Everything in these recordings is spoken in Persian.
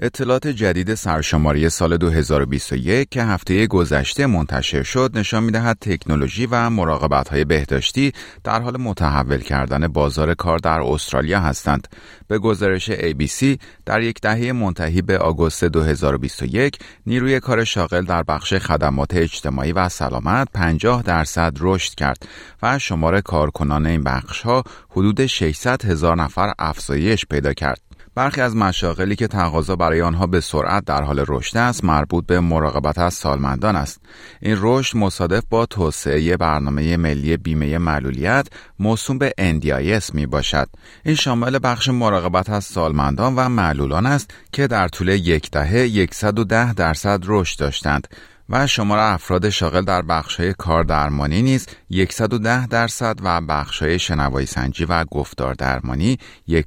اطلاعات جدید سرشماری سال 2021 که هفته گذشته منتشر شد نشان می‌دهد تکنولوژی و مراقبت های بهداشتی در حال متحول کردن بازار کار در استرالیا هستند. به گزارش ABC در یک دهه منتهی به آگوست 2021 نیروی کار شاغل در بخش خدمات اجتماعی و سلامت 50 درصد رشد کرد و شمار کارکنان این بخش ها حدود 600 هزار نفر افزایش پیدا کرد. برخی از مشاغلی که تقاضا برای آنها به سرعت در حال رشد است مربوط به مراقبت از سالمندان است. این رشد مصادف با توسعه برنامه ملی بیمه معلولیت موسوم به NDIS می باشد. این شامل بخش مراقبت از سالمندان و معلولان است که در طول یک دهه 110 درصد رشد داشتند. و شمار افراد شاغل در بخش‌های کاردرمانی نیز 110 درصد و بخش‌های شنوایی سنجی و گفتار درمانی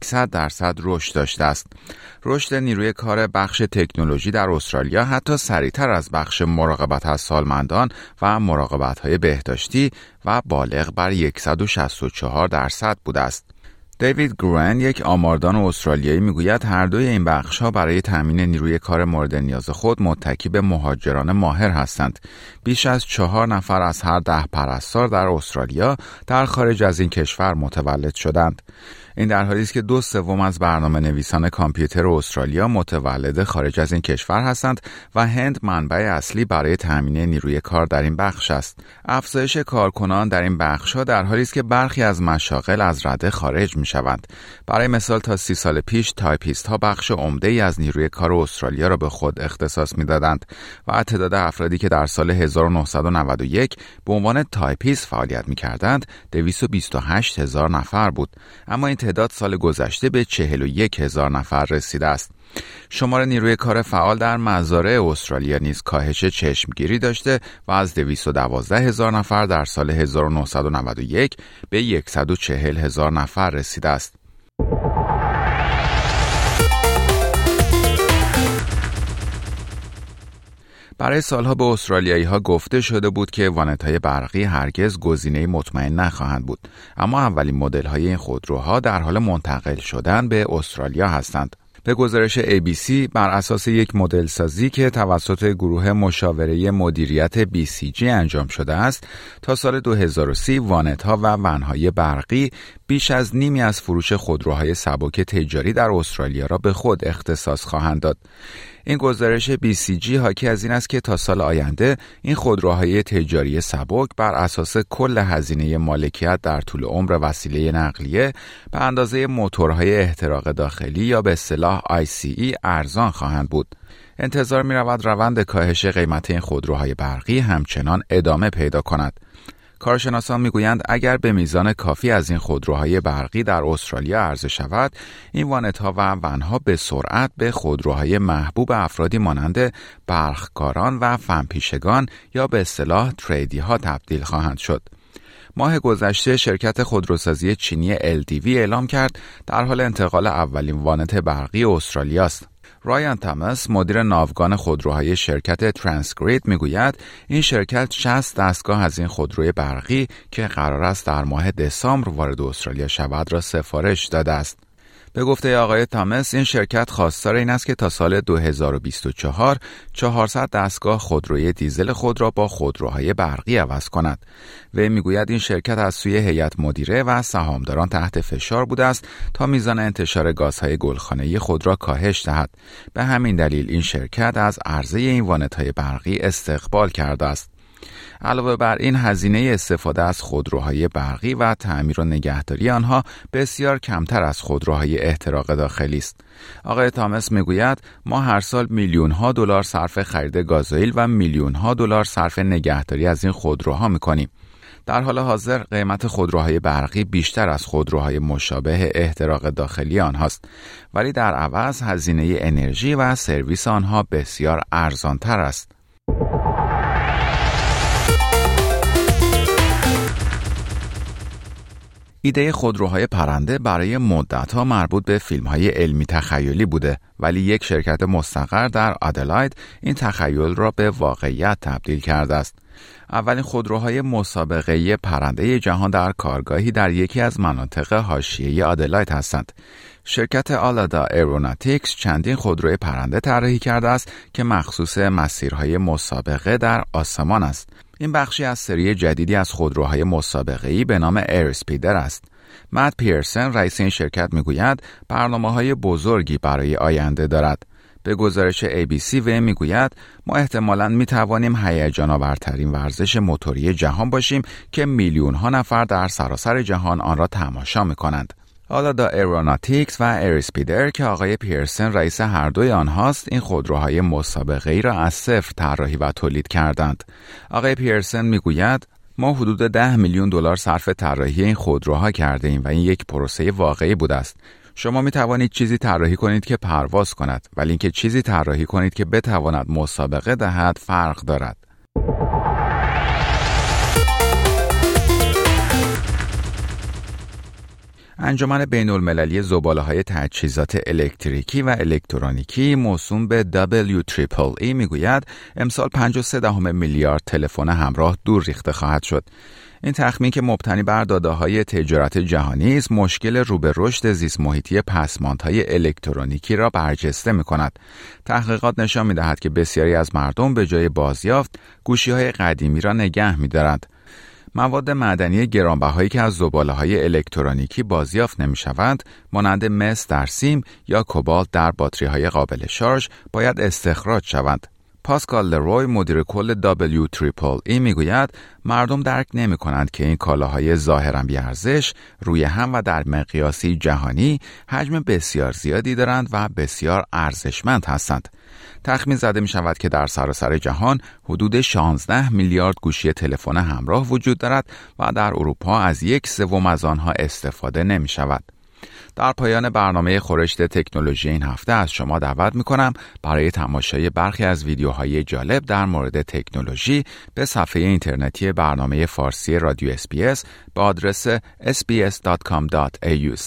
100 درصد رشد داشته است. رشد نیروی کار بخش تکنولوژی در استرالیا حتی سریعتر از بخش مراقبت از سالمندان و مراقبت‌های بهداشتی و بالغ بر 164 درصد بوده است. دیوید گرن یک آماردان استرالیایی می‌گوید هر دوی این بخش ها برای تامین نیروی کار مورد نیاز خود متکی به مهاجران ماهر هستند. بیش از چهار نفر از هر ده پرستار در استرالیا در خارج از این کشور متولد شدند. این در حالی است که دو سوم از برنامه نویسان کامپیوتر استرالیا متولد خارج از این کشور هستند و هند منبع اصلی برای تامین نیروی کار در این بخش است. افزایش کارکنان در این بخش ها در حالی است که برخی از مشاغل از رده خارج می شوند. برای مثال تا سی سال پیش تایپیست ها بخش عمده ای از نیروی کار استرالیا را به خود اختصاص دادند و تعداد افرادی که در سال 1991 به عنوان تایپیست فعالیت می کردند 228 هزار نفر بود اما این تعداد سال گذشته به 41 هزار نفر رسیده است. شمار نیروی کار فعال در مزارع استرالیا نیز کاهش چشمگیری داشته و از 212 هزار نفر در سال 1991 به 140 هزار نفر رسیده است. برای سالها به استرالیایی ها گفته شده بود که وانت های برقی هرگز گزینه مطمئن نخواهند بود. اما اولین مدل های این خودروها در حال منتقل شدن به استرالیا هستند. به گزارش ABC بر اساس یک مدل سازی که توسط گروه مشاوره مدیریت BCG انجام شده است تا سال 2030 وانت ها و ونهای برقی بیش از نیمی از فروش خودروهای سبک تجاری در استرالیا را به خود اختصاص خواهند داد. این گزارش BCG حاکی از این است که تا سال آینده این خودروهای تجاری سبک بر اساس کل هزینه مالکیت در طول عمر وسیله نقلیه به اندازه موتورهای احتراق داخلی یا به ICE ارزان خواهند بود. انتظار می رود روند کاهش قیمت این خودروهای برقی همچنان ادامه پیدا کند. کارشناسان می‌گویند اگر به میزان کافی از این خودروهای برقی در استرالیا عرضه شود این وانت ها و ونها به سرعت به خودروهای محبوب افرادی مانند برخکاران و فنپیشگان یا به اصطلاح تریدی ها تبدیل خواهند شد ماه گذشته شرکت خودروسازی چینی LDV اعلام کرد در حال انتقال اولین وانت برقی استرالیا است رایان تامس مدیر ناوگان خودروهای شرکت ترانسگرید می‌گوید این شرکت 60 دستگاه از این خودروی برقی که قرار است در ماه دسامبر وارد استرالیا شود را سفارش داده است. به گفته آقای تامس این شرکت خواستار این است که تا سال 2024 400 دستگاه خودروی دیزل خود را با خودروهای برقی عوض کند. وی می‌گوید این شرکت از سوی هیئت مدیره و سهامداران تحت فشار بوده است تا میزان انتشار گازهای گلخانه‌ای خود را کاهش دهد. به همین دلیل این شرکت از عرضه این وانت‌های برقی استقبال کرده است. علاوه بر این هزینه استفاده از خودروهای برقی و تعمیر و نگهداری آنها بسیار کمتر از خودروهای احتراق داخلی است. آقای تامس می‌گوید ما هر سال میلیون ها دلار صرف خرید گازوئیل و میلیون ها دلار صرف نگهداری از این خودروها می‌کنیم. در حال حاضر قیمت خودروهای برقی بیشتر از خودروهای مشابه احتراق داخلی آنهاست ولی در عوض هزینه انرژی و سرویس آنها بسیار ارزانتر است. ایده خودروهای پرنده برای ها مربوط به فیلم های علمی تخیلی بوده ولی یک شرکت مستقر در آدلاید این تخیل را به واقعیت تبدیل کرده است. اولین خودروهای مسابقه پرنده جهان در کارگاهی در یکی از مناطق حاشیه آدلاید هستند. شرکت آلادا ایروناتیکس چندین خودروی پرنده طراحی کرده است که مخصوص مسیرهای مسابقه در آسمان است. این بخشی از سری جدیدی از خودروهای مسابقه‌ای به نام ایرسپیدر است. مد پیرسن رئیس این شرکت می‌گوید برنامه های بزرگی برای آینده دارد. به گزارش ABC و می‌گوید ما احتمالا می توانیم هیجان آورترین ورزش موتوری جهان باشیم که میلیون ها نفر در سراسر جهان آن را تماشا می کنند. حالا دا ایروناتیکس و ایرسپیدر که آقای پیرسن رئیس هر دوی آنهاست این خودروهای مسابقه ای را از صفر طراحی و تولید کردند. آقای پیرسن می‌گوید ما حدود ده میلیون دلار صرف طراحی این خودروها کرده ایم و این یک پروسه واقعی بوده است. شما می توانید چیزی طراحی کنید که پرواز کند ولی اینکه چیزی طراحی کنید که بتواند مسابقه دهد فرق دارد. انجمن بین المللی زباله های تجهیزات الکتریکی و الکترونیکی موسوم به WEEE می‌گوید امسال 53 میلیارد تلفن همراه دور ریخته خواهد شد. این تخمین که مبتنی بر داده های تجارت جهانی است مشکل رو به رشد زیست محیطی پسماندهای الکترونیکی را برجسته می کند. تحقیقات نشان می دهد که بسیاری از مردم به جای بازیافت گوشی های قدیمی را نگه می دارند. مواد معدنی گرانبهایی که از زباله های الکترونیکی بازیافت نمی شوند مانند مس در سیم یا کوبالت در باتری های قابل شارژ باید استخراج شوند. پاسکال لروی مدیر کل W می می‌گوید مردم درک نمی کنند که این کالاهای ظاهرا بیارزش روی هم و در مقیاسی جهانی حجم بسیار زیادی دارند و بسیار ارزشمند هستند. تخمین زده می شود که در سراسر جهان حدود 16 میلیارد گوشی تلفن همراه وجود دارد و در اروپا از یک سوم از آنها استفاده نمی شود. در پایان برنامه خورشت تکنولوژی این هفته از شما دعوت می کنم برای تماشای برخی از ویدیوهای جالب در مورد تکنولوژی به صفحه اینترنتی برنامه فارسی رادیو اسپیس به آدرس sbs.com.au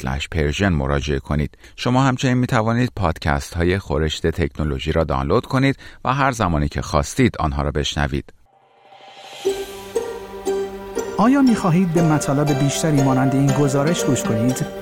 مراجعه کنید. شما همچنین می توانید پادکست های خورشت تکنولوژی را دانلود کنید و هر زمانی که خواستید آنها را بشنوید. آیا می خواهید به مطالب بیشتری مانند این گزارش گوش کنید؟